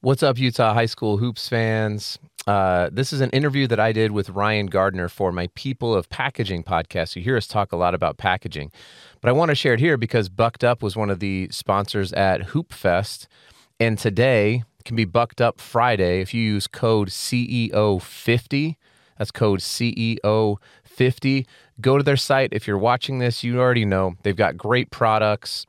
What's up, Utah High School Hoops fans? Uh, this is an interview that I did with Ryan Gardner for my People of Packaging podcast. You hear us talk a lot about packaging, but I want to share it here because Bucked Up was one of the sponsors at Hoop Fest. And today can be Bucked Up Friday if you use code CEO50. That's code CEO50. Go to their site. If you're watching this, you already know they've got great products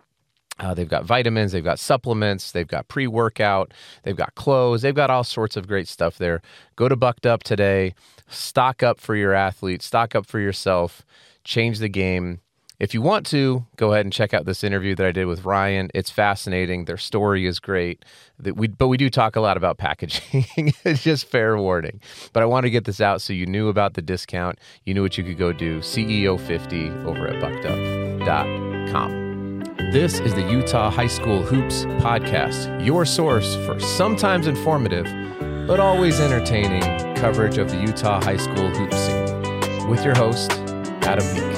uh, they've got vitamins, they've got supplements, they've got pre workout, they've got clothes, they've got all sorts of great stuff there. Go to Bucked Up today, stock up for your athlete, stock up for yourself, change the game. If you want to, go ahead and check out this interview that I did with Ryan. It's fascinating. Their story is great. We, but we do talk a lot about packaging. it's just fair warning. But I want to get this out so you knew about the discount. You knew what you could go do. CEO50 over at buckedup.com. This is the Utah High School Hoops Podcast, your source for sometimes informative, but always entertaining coverage of the Utah High School Hoops scene. With your host, Adam Meek.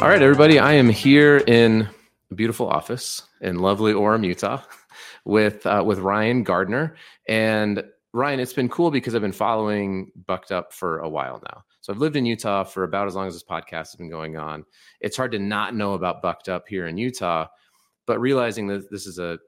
All right, everybody, I am here in a beautiful office in lovely Orem, Utah, with uh, with Ryan Gardner. And Ryan, it's been cool because I've been following Bucked Up for a while now. So I've lived in Utah for about as long as this podcast has been going on. It's hard to not know about Bucked Up here in Utah, but realizing that this is a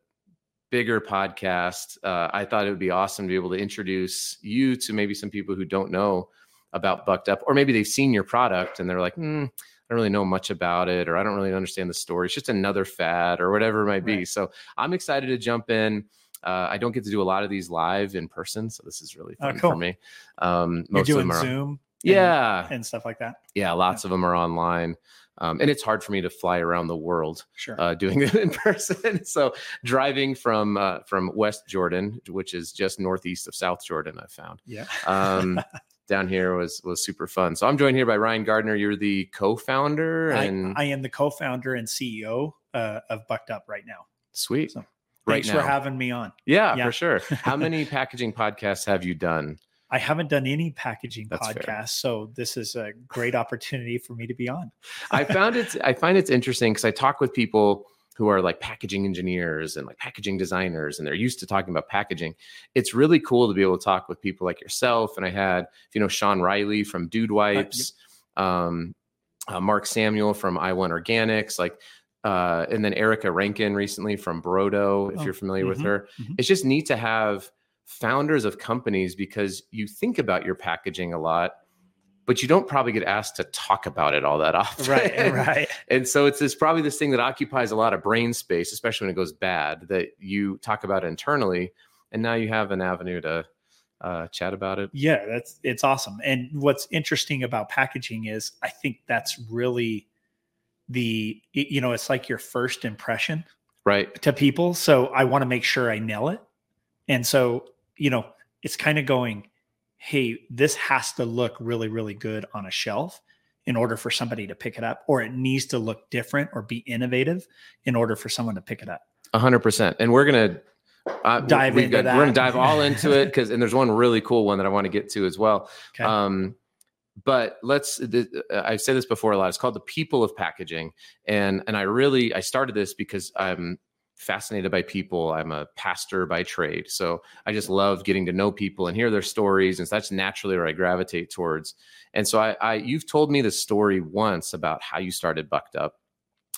bigger podcast, uh, I thought it would be awesome to be able to introduce you to maybe some people who don't know about Bucked Up, or maybe they've seen your product and they're like, hmm, I don't really know much about it, or I don't really understand the story. It's just another fad, or whatever it might be. Right. So I'm excited to jump in. Uh, I don't get to do a lot of these live in person, so this is really oh, fun oh, cool. for me. Um, most You're doing of them are, Zoom yeah. and, and stuff like that. Yeah lots yeah. of them are online um, and it's hard for me to fly around the world sure. uh, doing it in person. So driving from uh, from west jordan which is just northeast of south jordan i found yeah. um, down here was was super fun. So i'm joined here by ryan gardner. You're the co-founder and i, I am the co-founder and ceo uh, of bucked up right now. Sweet. So, right thanks now. for having me on. Yeah, yeah. for sure. How many packaging podcasts have you done I haven't done any packaging That's podcasts, fair. so this is a great opportunity for me to be on. I found it. I find it's interesting because I talk with people who are like packaging engineers and like packaging designers, and they're used to talking about packaging. It's really cool to be able to talk with people like yourself. And I had, you know, Sean Riley from Dude Wipes, uh, yep. um, uh, Mark Samuel from I Want Organics, like uh, and then Erica Rankin recently from Brodo, if oh, you're familiar mm-hmm, with her. Mm-hmm. It's just neat to have founders of companies because you think about your packaging a lot but you don't probably get asked to talk about it all that often. Right, right. and so it's this probably this thing that occupies a lot of brain space, especially when it goes bad, that you talk about internally, and now you have an avenue to uh, chat about it. Yeah, that's it's awesome. And what's interesting about packaging is I think that's really the you know it's like your first impression, right, to people. So I want to make sure I nail it, and so you know, it's kind of going, hey, this has to look really, really good on a shelf in order for somebody to pick it up, or it needs to look different or be innovative in order for someone to pick it up. A hundred percent. And we're gonna uh, dive into got, that. We're gonna dive all into it because, and there's one really cool one that I want to get to as well. Okay. Um, but let's i've said this before a lot it's called the people of packaging and and i really i started this because i'm fascinated by people. I'm a pastor by trade. So I just love getting to know people and hear their stories. And so that's naturally where I gravitate towards. And so I, I you've told me the story once about how you started Bucked Up.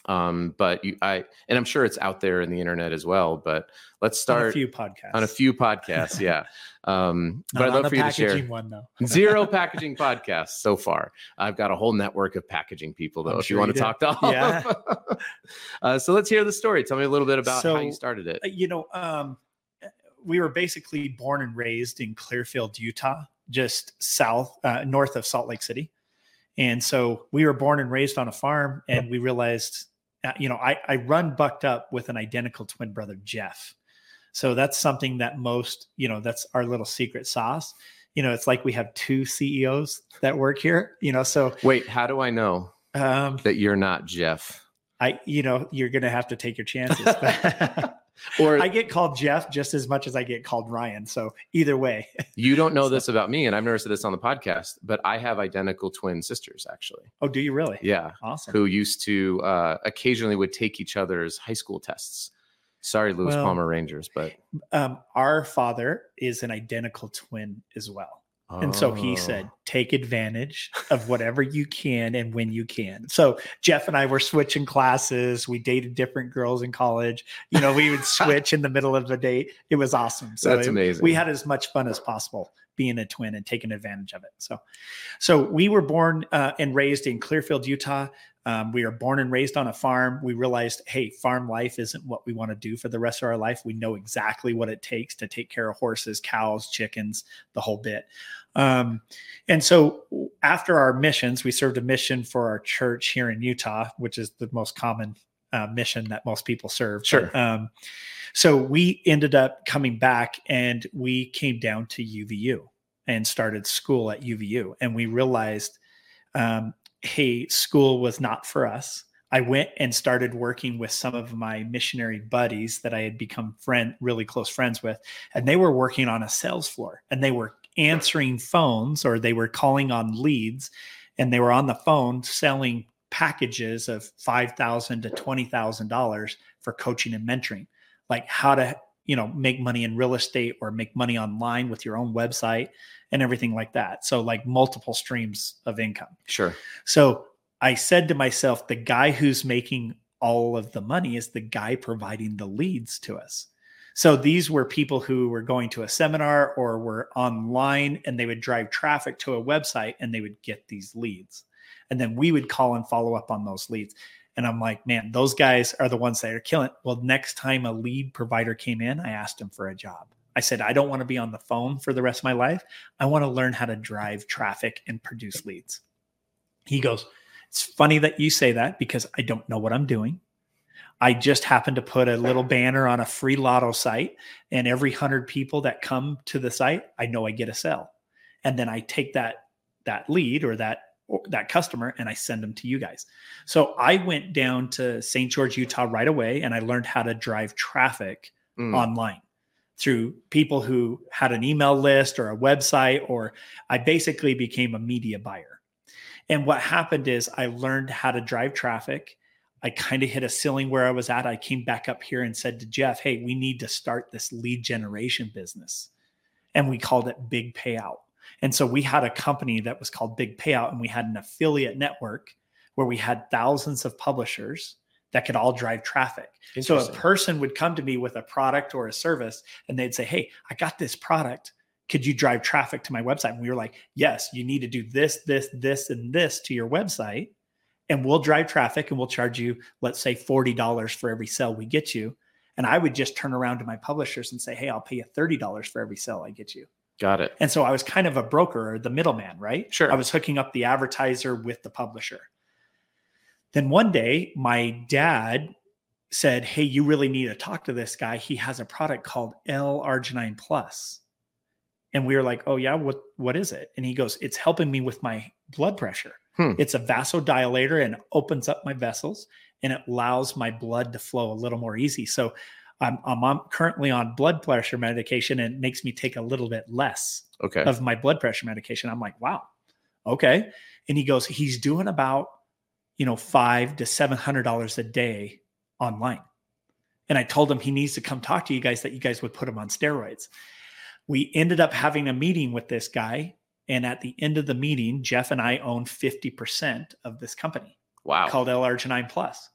Um, but you, I, and I'm sure it's out there in the internet as well. But let's start on a few podcasts. On a few podcasts, yeah. Um, but I'd love for you to share one though. zero packaging podcasts so far. I've got a whole network of packaging people though. I'm if sure you want to talk to all, yeah. uh, so let's hear the story. Tell me a little bit about so, how you started it. Uh, you know, um, we were basically born and raised in Clearfield, Utah, just south, uh, north of Salt Lake City. And so we were born and raised on a farm, and we realized, uh, you know, I, I run bucked up with an identical twin brother, Jeff. So that's something that most, you know, that's our little secret sauce. You know, it's like we have two CEOs that work here, you know. So wait, how do I know um, that you're not Jeff? I, you know, you're going to have to take your chances. or I get called Jeff just as much as I get called Ryan. So either way. you don't know so. this about me, and I've never said this on the podcast, but I have identical twin sisters actually. Oh, do you really? Yeah. Awesome. Who used to uh, occasionally would take each other's high school tests. Sorry, Lewis Well- Palmer Rangers, but Um, our father is an identical twin as well. And so he said, Oh. take advantage of whatever you can and when you can. So Jeff and I were switching classes. We dated different girls in college. You know, we would switch in the middle of the date. It was awesome. So That's it- amazing. We had as much fun as possible being a twin and taking advantage of it. So, so we were born uh, and raised in Clearfield, Utah. Um, we are born and raised on a farm. We realized, hey, farm life isn't what we want to do for the rest of our life. We know exactly what it takes to take care of horses, cows, chickens, the whole bit. Um, and so after our missions, we served a mission for our church here in Utah, which is the most common uh, mission that most people serve. Sure. Um, so we ended up coming back and we came down to UVU and started school at UVU. And we realized, um, hey, school was not for us. I went and started working with some of my missionary buddies that I had become friend, really close friends with, and they were working on a sales floor and they were answering phones or they were calling on leads, and they were on the phone selling packages of five thousand to twenty thousand dollars for coaching and mentoring, like how to you know make money in real estate or make money online with your own website and everything like that. So like multiple streams of income. sure. So I said to myself, the guy who's making all of the money is the guy providing the leads to us. So these were people who were going to a seminar or were online and they would drive traffic to a website and they would get these leads. And then we would call and follow up on those leads. And I'm like, man, those guys are the ones that are killing. it. Well, next time a lead provider came in, I asked him for a job. I said, I don't want to be on the phone for the rest of my life. I want to learn how to drive traffic and produce leads. He goes, It's funny that you say that because I don't know what I'm doing. I just happened to put a little banner on a free lotto site, and every hundred people that come to the site, I know I get a sell. And then I take that that lead or that or that customer and I send them to you guys. So I went down to St. George, Utah right away, and I learned how to drive traffic Mm. online through people who had an email list or a website, or I basically became a media buyer. And what happened is I learned how to drive traffic. I kind of hit a ceiling where I was at. I came back up here and said to Jeff, Hey, we need to start this lead generation business. And we called it Big Payout. And so we had a company that was called Big Payout, and we had an affiliate network where we had thousands of publishers that could all drive traffic. So a person would come to me with a product or a service and they'd say, Hey, I got this product. Could you drive traffic to my website? And we were like, Yes, you need to do this, this, this, and this to your website. And we'll drive traffic and we'll charge you, let's say, $40 for every sale we get you. And I would just turn around to my publishers and say, Hey, I'll pay you $30 for every sale I get you. Got it. And so I was kind of a broker or the middleman, right? Sure. I was hooking up the advertiser with the publisher. Then one day, my dad said, Hey, you really need to talk to this guy. He has a product called L Arginine Plus. And we were like, Oh, yeah, what, what is it? And he goes, It's helping me with my blood pressure. Hmm. It's a vasodilator and opens up my vessels and it allows my blood to flow a little more easy. So I'm, I'm on, currently on blood pressure medication and it makes me take a little bit less Okay. of my blood pressure medication. I'm like, wow, okay. And he goes, he's doing about, you know, five to seven hundred dollars a day online. And I told him he needs to come talk to you guys that you guys would put him on steroids. We ended up having a meeting with this guy. And at the end of the meeting, Jeff and I own 50% of this company wow. called L Arginine Plus.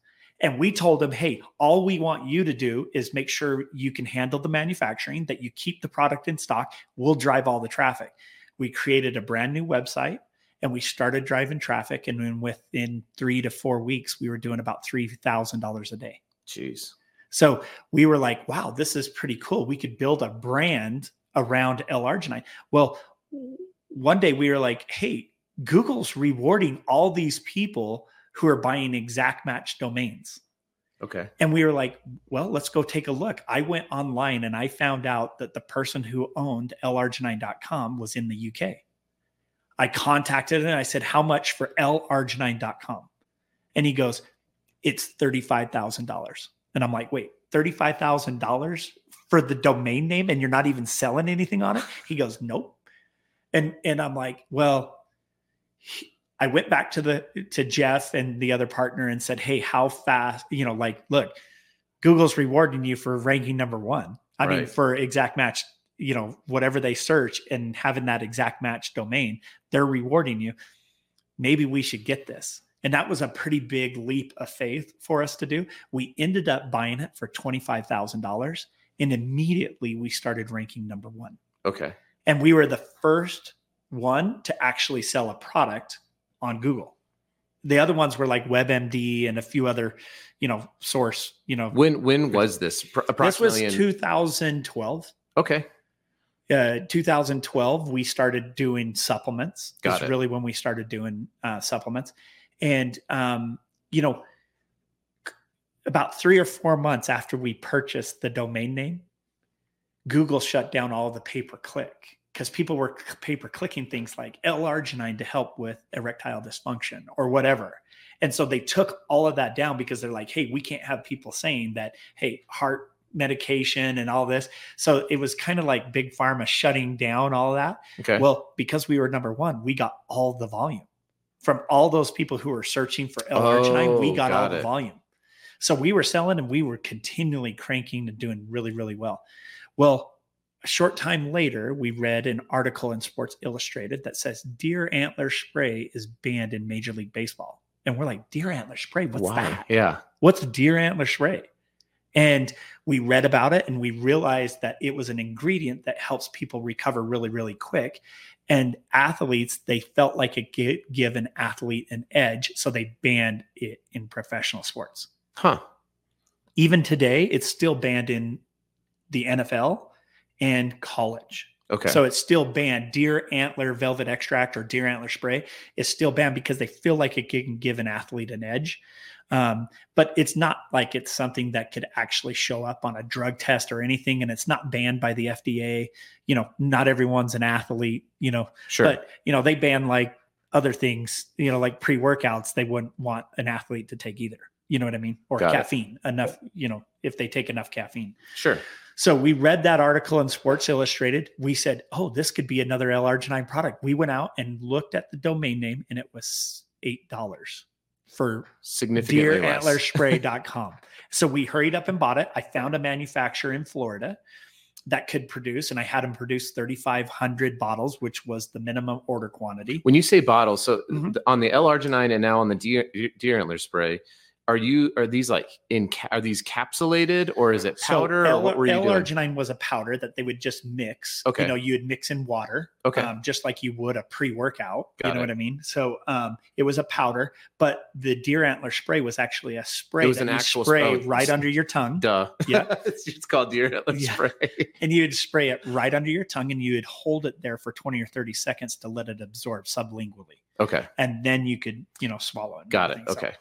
And we told them, hey, all we want you to do is make sure you can handle the manufacturing, that you keep the product in stock. We'll drive all the traffic. We created a brand new website and we started driving traffic. And then within three to four weeks, we were doing about $3,000 a day. Jeez. So we were like, wow, this is pretty cool. We could build a brand around L Arginine. Well, one day we were like, hey, Google's rewarding all these people who are buying exact match domains. Okay. And we were like, well, let's go take a look. I went online and I found out that the person who owned larginine.com was in the UK. I contacted him and I said, how much for larginine.com? And he goes, it's $35,000. And I'm like, wait, $35,000 for the domain name and you're not even selling anything on it? He goes, nope. And, and I'm like, well, he- I went back to the to Jeff and the other partner and said, "Hey, how fast? You know, like, look, Google's rewarding you for ranking number one. I mean, for exact match, you know, whatever they search and having that exact match domain, they're rewarding you. Maybe we should get this. And that was a pretty big leap of faith for us to do. We ended up buying it for $25,000 and immediately we started ranking number one. Okay. And we were the first one to actually sell a product on Google. The other ones were like WebMD and a few other, you know, source, you know. When when was this? Pr- This was in- 2012. okay. Uh, 2012, we started doing supplements. Got it. really when we started doing uh, supplements, and um, you know, about three or four months after we purchased the domain name, Google shut down all the pay per click because people were paper clicking things like L-arginine to help with erectile dysfunction or whatever. And so they took all of that down because they're like, hey, we can't have people saying that, hey, heart medication and all this. So it was kind of like big pharma shutting down all of that. Okay. Well, because we were number one, we got all the volume from all those people who were searching for L-arginine. we Oh, got, all got the volume. So we were selling and we were continually cranking and doing really, really well. Well, a short time later, we read an article in Sports Illustrated that says deer antler spray is banned in Major League Baseball. And we're like, deer antler spray? What's Why? that? Yeah. what's deer antler spray? And we read about it and we realized that it was an ingredient that helps people recover really, really quick. And athletes, they felt like it gi- give an athlete an edge. So they banned it in professional sports. Huh. Even today, it's still banned in the NFL and college. Okay. So it's still banned. Deer antler velvet extract or deer antler spray is still banned because they feel like it can give an athlete an edge. Um, but it's not like it's something that could actually show up on a drug test or anything. And it's not banned by the FDA. You know, not everyone's an athlete, you know, sure. but, you know, they ban like other things, you know, like pre workouts, they wouldn't want an athlete to take either. You know what I mean? Or Got it. caffeine enough, you know, if they take enough caffeine. sure. So we read that article in Sports Illustrated. We said, "Oh, this could be another L-arginine product." We went out and looked at the domain name, and it was eight dollars for Significantly less. deerantlerspray.com. so we hurried up and bought it. I found a manufacturer in Florida that could produce, and I had them produce 3,500 bottles, which was the minimum order quantity. When you say bottles, so Mhm. on the L-arginine and now on the deer, deer antler spray, are you are these like in are these capsulated or is it powder So or what were you? L-arginine was a powder that they would just mix. Okay. You know, you would mix in water. Okay. Um, just like you would a pre-workout. Got you know it. what I mean? So um, it was a powder, but the deer antler spray was actually a spray. It was an actual spray oh, right under your tongue. Duh. Yeah. it's called deer antler Yeah. spray. and you'd spray it right under your tongue and you would hold it there for 20 or 30 seconds to let it absorb sublingually Okay. and then you could you know swallow it Got it. everything. So, Okay.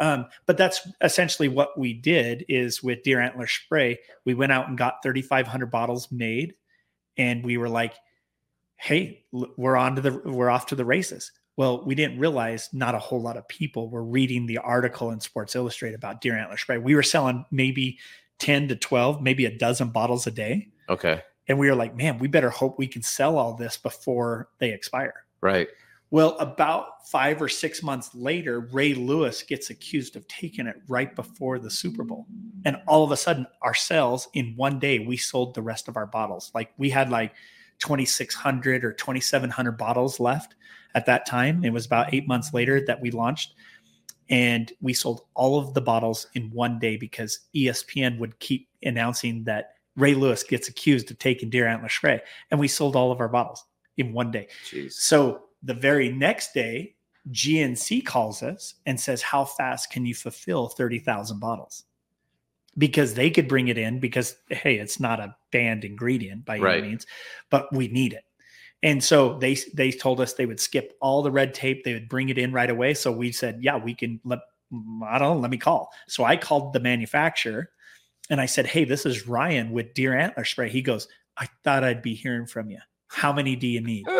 Um, but that's essentially what we did is with deer antler spray we went out and got 3500 bottles made and we were like hey we're on to the we're off to the races well we didn't realize not a whole lot of people were reading the article in sports illustrated about deer antler spray we were selling maybe 10 to 12 maybe a dozen bottles a day Okay. and we were like, man, we better hope we can sell all this before they expire. Right. Well, about five or six months later, Ray Lewis gets accused of taking it right before the Super Bowl. And all of a sudden, our sales in one day, we sold the rest of our bottles. Like we had like 2,600 or 2,700 bottles left at that time. It was about eight months later that we launched. And we sold all of the bottles in one day because ESPN would keep announcing that Ray Lewis gets accused of taking deer antler spray. And we sold all of our bottles in one day. Jeez. So the very next day, GNC calls us and says, How fast can you fulfill 30,000 bottles? Because they could bring it in because, hey, it's not a banned ingredient by Right. any means, but we need it. And so they they told us they would skip all the red tape, they would bring it in right away. So we said, Yeah, we can let I don't know, let me call. So I called the manufacturer and I said, Hey, this is Ryan with Deer Antler Spray. He goes, I thought I'd be hearing from you. How many do you need?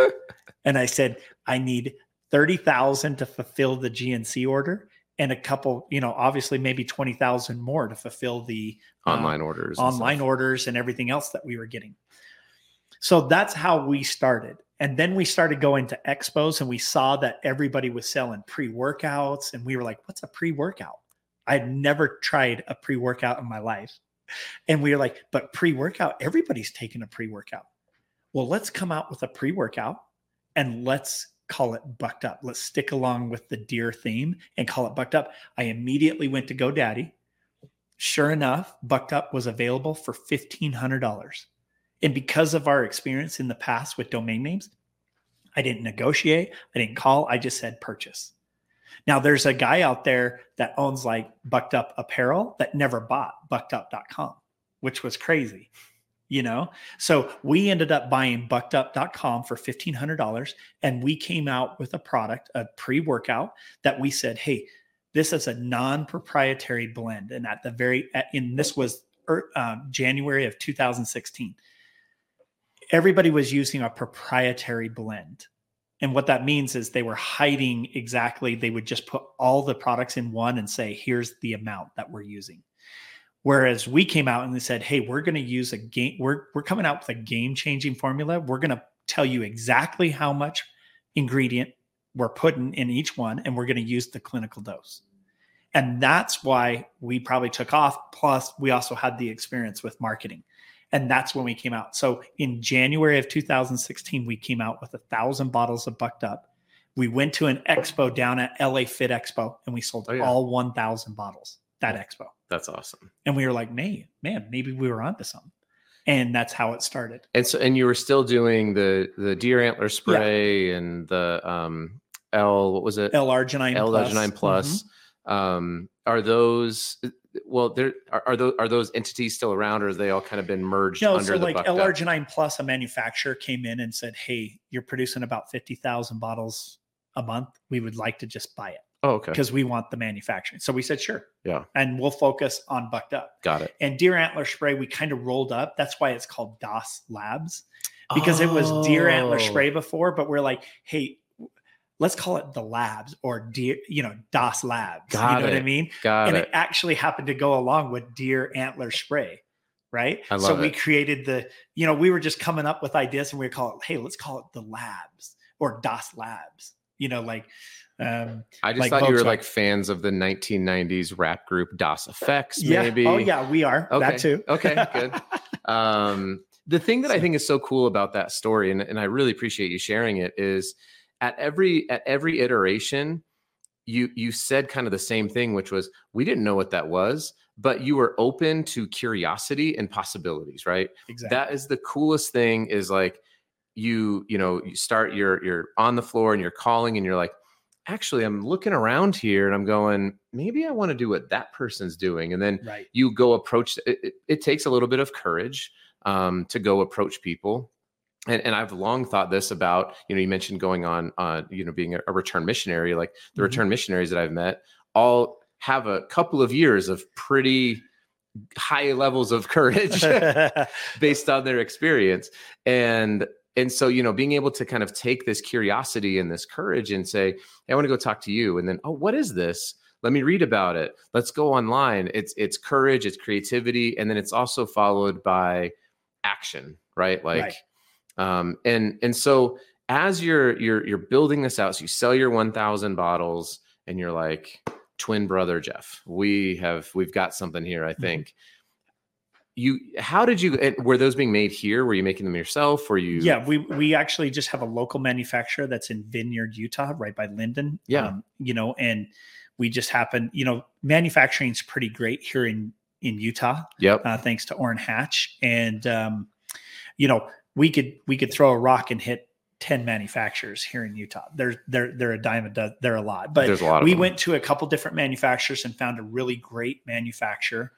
And I said, I need 30,000 to fulfill the GNC order and a couple, you know, obviously maybe 20,000 more to fulfill the uh, Online orders. online stuff. orders and everything else that we were getting. So that's how we started. And then we started going to expos and we saw that everybody was selling pre workouts. And we were like, what's a pre workout? I had never tried a pre workout in my life. And we were like, but pre workout, everybody's taking a pre workout. Well, let's come out with a pre workout and let's call it bucked up. Let's stick along with the deer theme and call it bucked up. I immediately went to GoDaddy. Sure enough, bucked up was available for $1,500. And because of our experience in the past with domain names, I didn't negotiate, I didn't call, I just said purchase. Now, there's a guy out there that owns like bucked up apparel that never bought buckedup.com, which was crazy you know? So we ended up buying buckedup.com for $1500 and we came out with a product a pre-workout that we said hey this is a non-proprietary blend and at the very in this was um, january of 2016 everybody was using a proprietary blend and what that means is they were hiding exactly they would just put all the products in one and say here's the amount that we're using Whereas we came out and they said, "Hey, we're going to use a game. We're we're coming out with a game changing formula. We're going to tell you exactly how much ingredient we're putting in each one, and we're going to use the clinical dose." And that's why we probably took off. Plus, we also had the experience with marketing, and that's when we came out. So in January of 2016, we came out with a thousand bottles of Bucked Up. We went to an expo down at LA Fit Expo, and we sold oh, yeah. all 1,000 bottles that expo. That's awesome. And we were like, man, man, maybe we were onto something. And that's how it started. And so, and you were still doing the the deer antler spray yeah. and the um L, what was it? L-arginine L arginine plus. Mm-hmm. Um, are those well? There are, are those are those entities still around, or have they all kind of been merged? No, under so like L-arginine plus, a manufacturer came in and said, "Hey, you're producing about fifty thousand bottles a month. We would like to just buy it." Oh, okay. Because we want the manufacturing. So we said, sure. Yeah. And we'll focus on bucked up. Got it. And deer antler spray, we kind of rolled up. That's why it's called DAS Labs because oh. it was deer antler oh. spray before, but we're like, hey, let's call it the labs or deer, you know, DAS Labs. Got you know it. what I mean? Got and it. it actually happened to go along with deer antler spray. Right. I love so we created the, you know, we were just coming up with ideas and we call it, hey, let's call it the labs or DAS Labs. You know, like um, I just like thought you were like fans of the 1990s rap group Das EFX, yeah. maybe. Oh yeah, we are. Okay. That too. okay, good. Um, the thing that I think is so cool about that story, and, and I really appreciate you sharing it, is at every at every iteration, you you said kind of the same thing, which was we didn't know what that was, but you were open to curiosity and possibilities, right? Exactly. That is the coolest thing. Is like you you know you start you're you're on the floor and you're calling and you're like actually i'm looking around here and i'm going maybe i want to do what that person's doing and then right. you go approach it, it, it, takes a little bit of courage um, to go approach people and, and i've long thought this about you know you mentioned going on on you know being a, a return missionary like the mm-hmm. return missionaries that i've met all have a couple of years of pretty high levels of courage based on their experience and and so you know being able to kind of take this curiosity and this courage and say hey, i want to go talk to you and then oh what is this? Let me read about it. Let's go online. It's it's courage it's creativity and then it's also followed by action right? Like right. um and and so as you're you're you're building this out so you sell your 1000 bottles and you're like twin brother jeff we have we've got something here i mm-hmm. think you how did you were those being made here? Were you making them yourself? Or you yeah we we actually just have a local manufacturer that's in vineyard utah right by Lindon. Yeah. Um, you know and we just happen you know manufacturing is pretty great here in in utah yep. uh, thanks to orrin hatch. And um you know we could we could throw a rock and hit 10 manufacturers here in Utah. They're they're they're a dime a dozen, they're a lot. But a lot we went to a couple different manufacturers and found a really great manufacturer.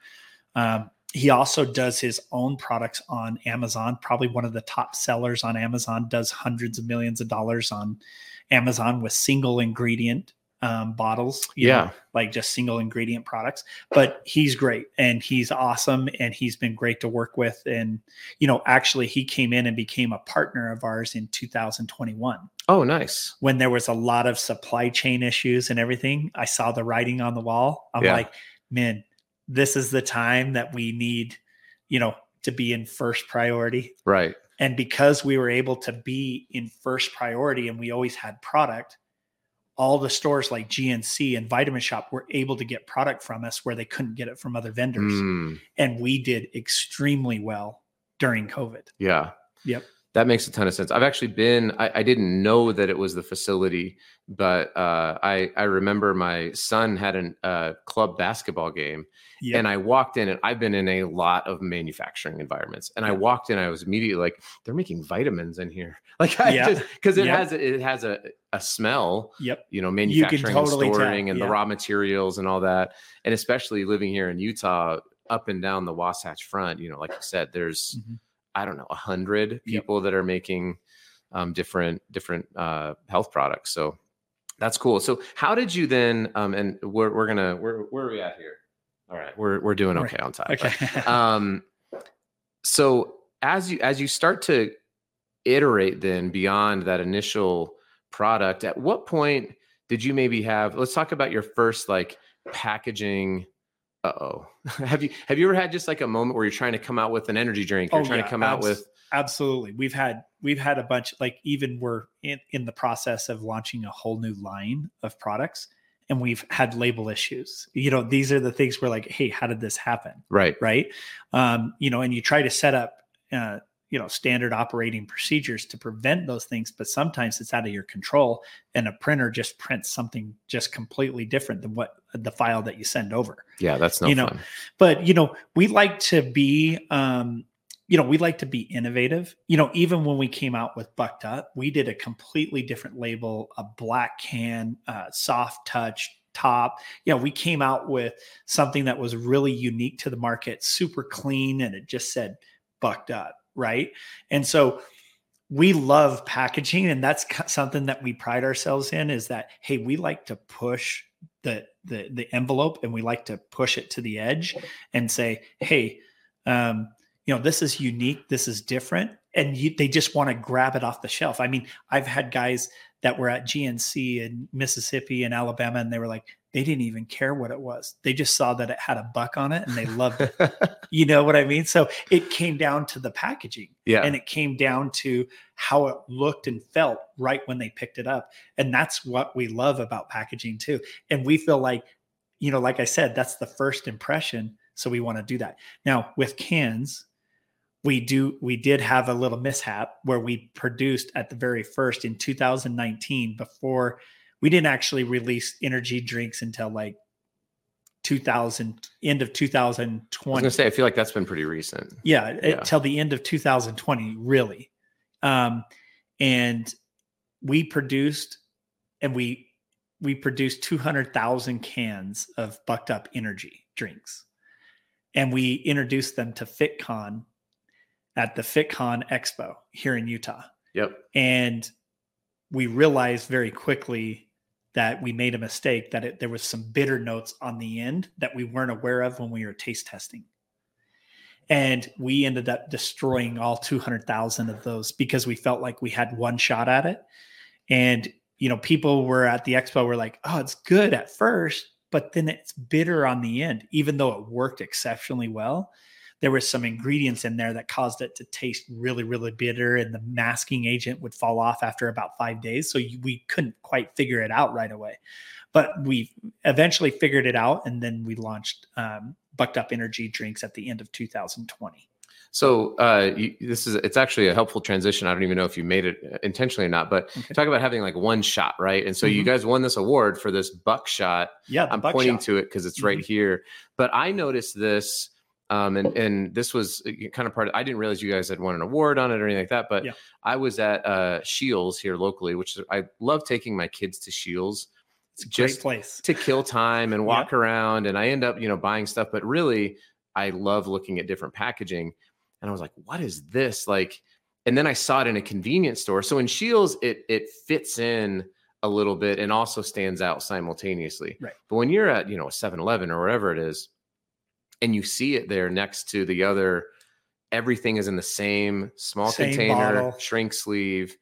Um, he also does his own products on Amazon, probably one of the top sellers on Amazon, does hundreds of millions of dollars on Amazon with single ingredient um, bottles. yeah. Know, like just single ingredient products. But he's great and he's awesome and he's been great to work with. And, you know, actually, he came in and became a partner of ours in 2021. Oh, nice. When there was a lot of supply chain issues and everything, I saw the writing on the wall. I'm yeah. like, man, this is the time that we need, you know, to be in first priority. Right. And because we were able to be in first priority and we always had product, all the stores like GNC and Vitamin Shoppe were able to get product from us where they couldn't get it from other vendors. Mm, And we did extremely well during COVID. yeah. Yep. That makes a ton of sense. I've actually been. I, I didn't know that it was the facility, but uh, I I remember my son had a uh, club basketball game, Yep. and I walked in, and I've been in a lot of manufacturing environments, and I walked in, I was immediately like, they're making vitamins in here, like I Yeah. just because it Yeah. has it has a a smell, yep. you know, manufacturing totally and tell, storing and the raw materials and all that, and especially living here in Utah, up and down the Wasatch Front, you know, like you said, there's Mhm. I don't know a hundred people that are making um, different different uh, health products. So that's cool. So how did you then? Um, and we're we're gonna where where are we at here? All right, we're we're doing okay on time. Okay. But, um, so as you as you start to iterate then beyond that initial product, at what point did you maybe have? Let's talk about your first like packaging. Uh oh. have you have you ever had just like a moment where you're trying to come out with an energy drink? You're Oh, trying yeah, to come out with Absolutely. We've had we've had a bunch like even we're in, in the process of launching a whole new line of products and we've had label issues. You know, these are the things we're like, hey, how did this happen? right. Right. Um, you know, and you try to set up uh, you know, standard operating procedures to prevent those things, but sometimes it's out of your control and a printer just prints something just completely different than what the file that you send over. Yeah, that's no You know, fun. but you know we like to be um you know we like to be innovative. You know even when we came out with bucked up we did a completely different label a black can uh, soft touch top. You know we came out with something that was really unique to the market super clean and it just said bucked up right? And so we love packaging and that's something that we pride ourselves in is that hey we like to push the the the envelope and we like to push it to the edge and say hey um you know this is unique this is different and you, they just want to grab it off the shelf. I mean i've had guys that were at gnc in mississippi and alabama and they were like they didn't even care what it was. They just saw that it had a buck on it and they loved it. You know what i mean? So it came down to the packaging yeah. and it came down to how it looked and felt right when they picked it up and that's what we love about packaging too. And we feel like you know like i said that's the first impression so we want to do that. Now with cans we do we did have a little mishap where we produced at the very first in 2019 before we didn't actually release energy drinks until like 2000 end of 2020 I was 2020 gonna say, I feel like that's been pretty recent. yeah, Yeah. until the end of 2020 really um and we produced and we we produced 200,000 cans of bucked up energy drinks and we introduced them to FitCon at the FitCon Expo here in Utah. Yep. and we realized very quickly that we made a mistake that it, there was some bitter notes on the end that we weren't aware of when we were taste testing. And we ended up destroying all 200,000 of those because we felt like we had one shot at it. And you know people were at the expo were like oh it's good at first but then it's bitter on the end even though it worked exceptionally well there was some ingredients in there that caused it to taste really really bitter and the masking agent would fall off after about five days so you- we couldn't quite figure it out right away but we eventually figured it out and then we launched um, bucked up energy drinks at the end of 2020 So uh, you, this is it's actually a helpful transition. I don't even know if you made it intentionally or not, but Okay. talk about having like one shot, right? And so you guys won this award for this buckshot. yeah I'm pointing to it because it's right here. But I noticed this, um, and and this was uh, kind of part. Of, I didn't realize you guys had won an award on it or anything like that. But Yeah. I was at uh, Scheels here locally, which is, I love taking my kids to Scheels it's a great just place to kill time and walk around and I end up, you know, buying stuff, but really I love looking at different packaging. And I was like, what is this? Like, and then I saw it in a convenience store. So in Scheels, it it fits in a little bit and also stands out simultaneously. Right. But when you're at, you know, a 7-Eleven or wherever it is, and you see it there next to the other, everything is in the same small Same container, bottle. shrink sleeve.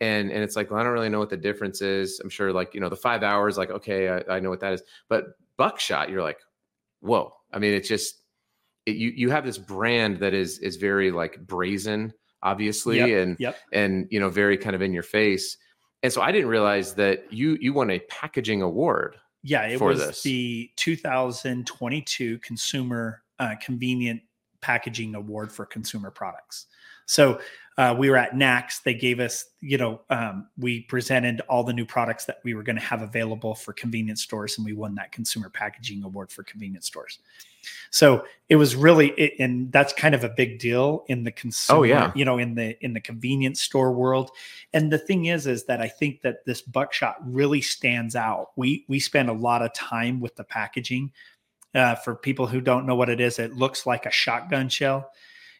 And and it's like, well, I don't really know what the difference is. I'm sure like, you know, the five hours, like, okay, I, I know what that is. But buckshot, you're like, whoa. I mean, it's just it, you you have this brand that is is very like brazen, obviously, Yep, and yep and you know, very kind of in your face. And so I didn't realize that you you won a packaging award. Yeah, it was this. the 2022 Consumer uh, Convenient Packaging Award for Consumer Products. So uh, we were at NACS. They gave us, you know, um, we presented all the new products that we were going to have available for convenience stores, and we won that Consumer Packaging Award for convenience stores. So it was really, it, and that's kind of a big deal in the consumer, Oh, yeah. you know, in the in the convenience store world. And the thing is, is that I think that this buckshot really stands out. We we spend a lot of time with the packaging. Uh, for people who don't know what it is, it looks like a shotgun shell,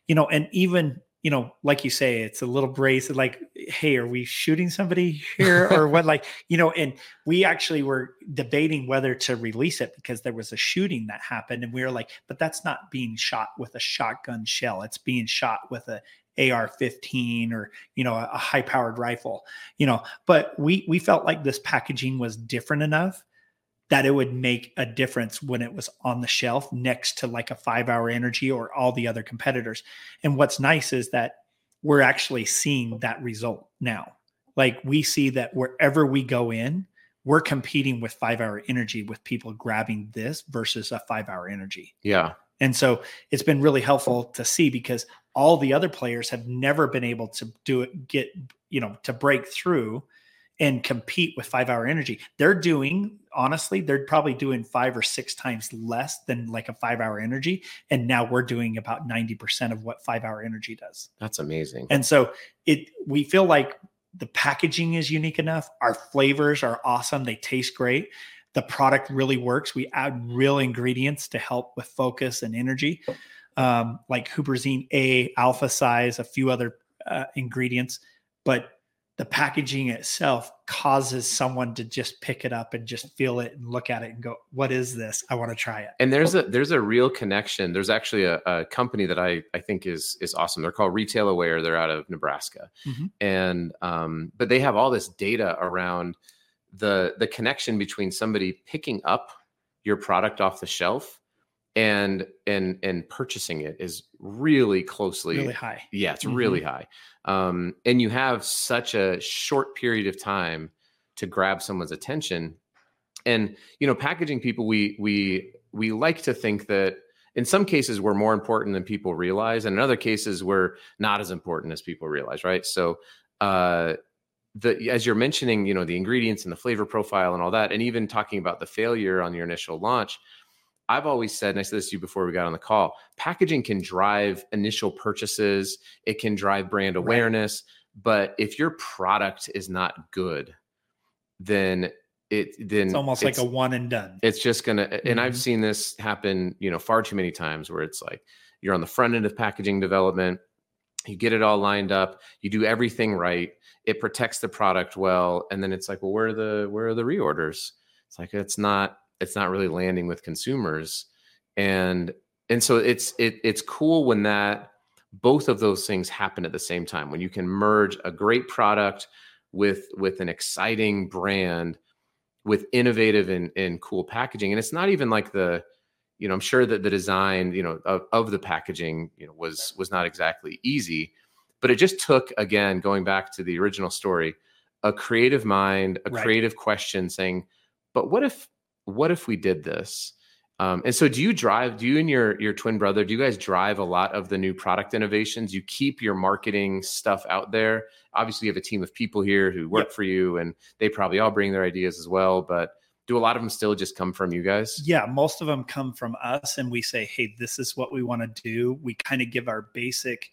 you know, and even you know, like you say, it's a little brace. Like, hey, are we shooting somebody here or what? Like, you know, and we actually were debating whether to release it because there was a shooting that happened, and we were like, but that's not being shot with a shotgun shell. It's being shot with a AR-15 or you know a, a high-powered rifle. You know, but we we felt like this packaging was different enough that it would make a difference when it was on the shelf next to like a five hour energy or all the other competitors. And what's nice is that we're actually seeing that result now. Like we see that wherever we go in, we're competing with five hour energy with people grabbing this versus a five hour energy. Yeah. And so it's been really helpful to see because all the other players have never been able to do it, get, you know, to break through and compete with five hour energy. They're doing, honestly, they're probably doing five or six times less than like a five hour energy. And now we're doing about 90% of what five hour energy does. That's amazing. And so it, we feel like the packaging is unique enough. Our flavors are awesome. They taste great. The product really works. We add real ingredients to help with focus and energy, um, like Huperzine A, AlphaSize, a few other uh, ingredients. But the packaging itself causes someone to just pick it up and just feel it and look at it and go, "What is this? I want to try it." and there's a there's a real connection. There's actually a, a company that I I think is is awesome. They're called Retail Aware. They're out of Nebraska, Mhm. and um, but they have all this data around the the connection between somebody picking up your product off the shelf and and and purchasing it is really closely Really high. yeah it's Mhm. really high um and you have such a short period of time to grab someone's attention and you know packaging people we we we like to think that in some cases we're more important than people realize and in other cases we're not as important as people realize right so uh the as you're mentioning you know the ingredients and the flavor profile and all that and even talking about the failure on your initial launch I've always said, and I said this to you before we got on the call, packaging can drive initial purchases, it can drive brand Right. awareness. But if your product is not good, then it then It's almost like a one and done. it's just gonna and I've Mhm. seen this happen, you know, far too many times where it's like you're on the front end of packaging development, you get it all lined up, you do everything right, it protects the product well, and then it's like, well, where are the where are the reorders? It's like it's not it's not really landing with consumers. And and so it's it it's cool when that both of those things happen at the same time when you can merge a great product with with an exciting brand with innovative and, and cool packaging and it's not even like the you know i'm sure that the design you know of, of the packaging you know was was not exactly easy but it just took again going back to the original story a creative mind a Right. creative question saying but what if what if we did this um, and so do you drive do you and your your twin brother do you guys drive a lot of the new product innovations you keep your marketing stuff out there obviously you have a team of people here who work Yep. for you and they probably all bring their ideas as well but do a lot of them still just come from you guys Yeah, most of them come from us, and we say, "Hey, this is what we want to do." We kind of give our basic,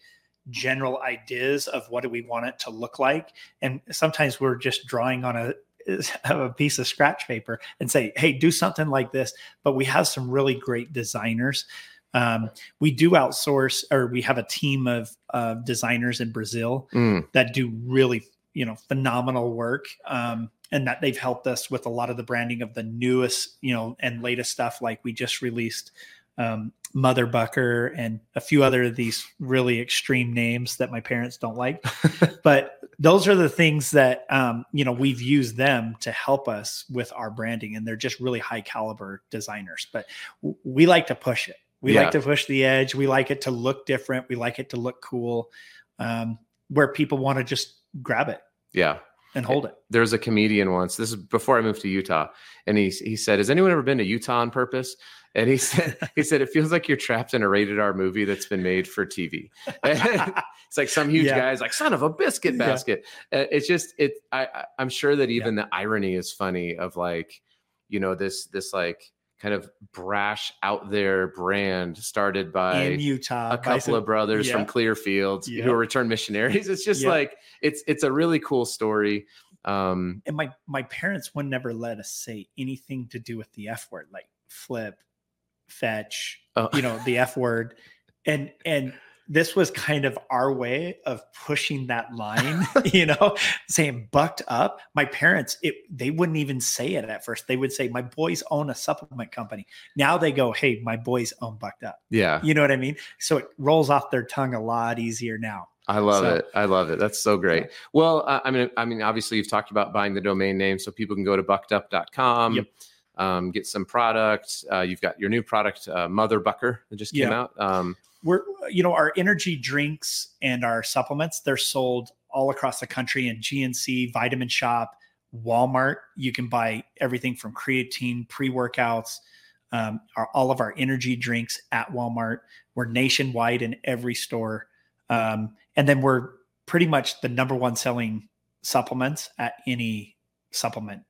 general ideas of what do we want it to look like, and sometimes we're just drawing on a a piece of scratch paper and say, "Hey, do something like this." But we have some really great designers. Um, we do outsource, or we have a team of uh, designers in Brazil Mm, that do really you know phenomenal work um, and that they've helped us with a lot of the branding of the newest you know and latest stuff like we just released um, mother bucker and a few other of these really extreme names that my parents don't like but those are the things that um, you know we've used them to help us with our branding and they're just really high caliber designers but w- we like to push it we Yeah. like to push the edge we like it to look different we like it to look cool um, where people want to just grab it yeah and hold it. There's a comedian once. This is before I moved to Utah, and he he said, "Has anyone ever been to Utah on purpose?" And he said, he said, it feels like you're trapped in a rated R movie that's been made for TV. it's like some huge Yeah. guy's like, son of a biscuit basket. Uh, It's just, it, I, I'm sure that even the irony is funny of like, you know, this, this like kind of brash out there brand started by in Utah, a couple some- of brothers from. Clearfield Yeah. who are returned missionaries. It's just Yeah. like, it's, it's a really cool story. Um, and my my parents would never let us say anything to do with the F word, like flip, fetch, Oh. you know, the F word. And and this was kind of our way of pushing that line, you know, saying bucked up. My parents, it they wouldn't even say it at first. They would say, My boys own a supplement company. Now they go, Hey, my boys own bucked up. yeah, You know what I mean? So it rolls off their tongue a lot easier now. I love So- it. I love it. That's so great. Well, uh, I mean, I mean, obviously, you've talked about buying the domain name, so people can go to buckedup.com, Yep. Um, get some product. Uh, you've got your new product, uh, Mother Bucker, that just came Yeah. out. Um, we're you know our energy drinks and our supplements they're sold all across the country in gnc Vitamin Shoppe walmart you can buy everything from creatine pre-workouts um, our, all of our energy drinks at walmart we're nationwide in every store um, and then we're pretty much the number one selling supplements at any supplement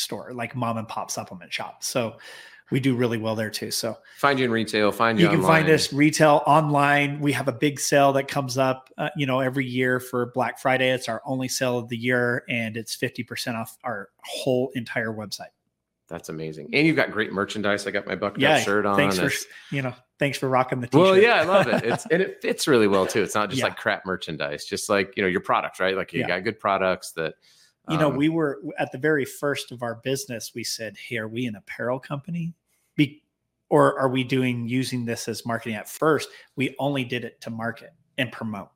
store like mom and pop supplement shop so we do really well there too so find you in retail. Find you. you can find us retail online we have a big sale that comes up uh, you know every year for black friday it's our only sale of the year and it's 50% off our whole entire website That's amazing. And you've got great merchandise. I got my Bucked yeah shirt on. thanks for you know thanks for rocking the t-shirt well, yeah, I love it. It's and it fits really well too. It's not just Yeah. like crap merchandise, just like you know your product, right? Like you Yeah. got good products that. You know um, we were at the very first of our business we said hey are we an apparel company? Be, or are we doing using this as marketing? At first we only did it to market and promote.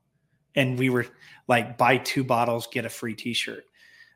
And we were like buy two bottles get a free t-shirt.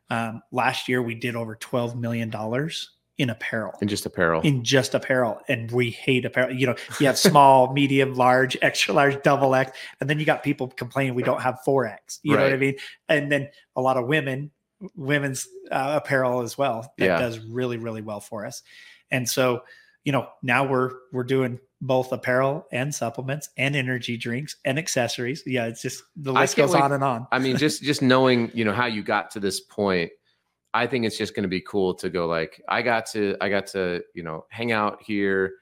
Um, last year we did over 12 million dollars in apparel. And just apparel. in just apparel. And we hate apparel. You know you have small medium large extra large double x and then you got people complaining we don't have 4x you know what i mean? And then a lot of women women's uh, apparel as well that Yeah. does really really well for us and so you know now we're we're doing both apparel and supplements and energy drinks and accessories yeah it's just the list goes wait- on and on I mean, just just knowing, you know, how you got to this point, I think it's just going to be cool to go like, I got to, I got to, you know, hang out here,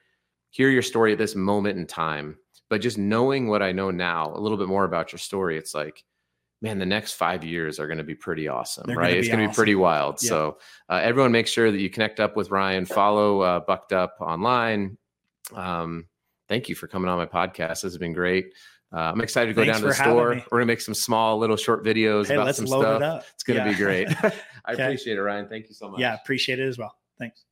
hear your story at this moment in time. But just knowing what I know now, a little bit more about your story, it's like, man, the next five years are going to be pretty awesome, They're gonna right? It's going to be pretty wild. Yeah. So uh, everyone, make sure that you connect up with Ryan, follow uh, Bucked Up online. Um, thank you for coming on my podcast. This has been great. Uh, I'm excited to go Thanks down to the store. me. We're gonna make some small little short videos hey about let's some load stuff. it up It's gonna Yeah. be great. I Okay. appreciate it, Ryan. Thank you so much. yeah appreciate it as well thanks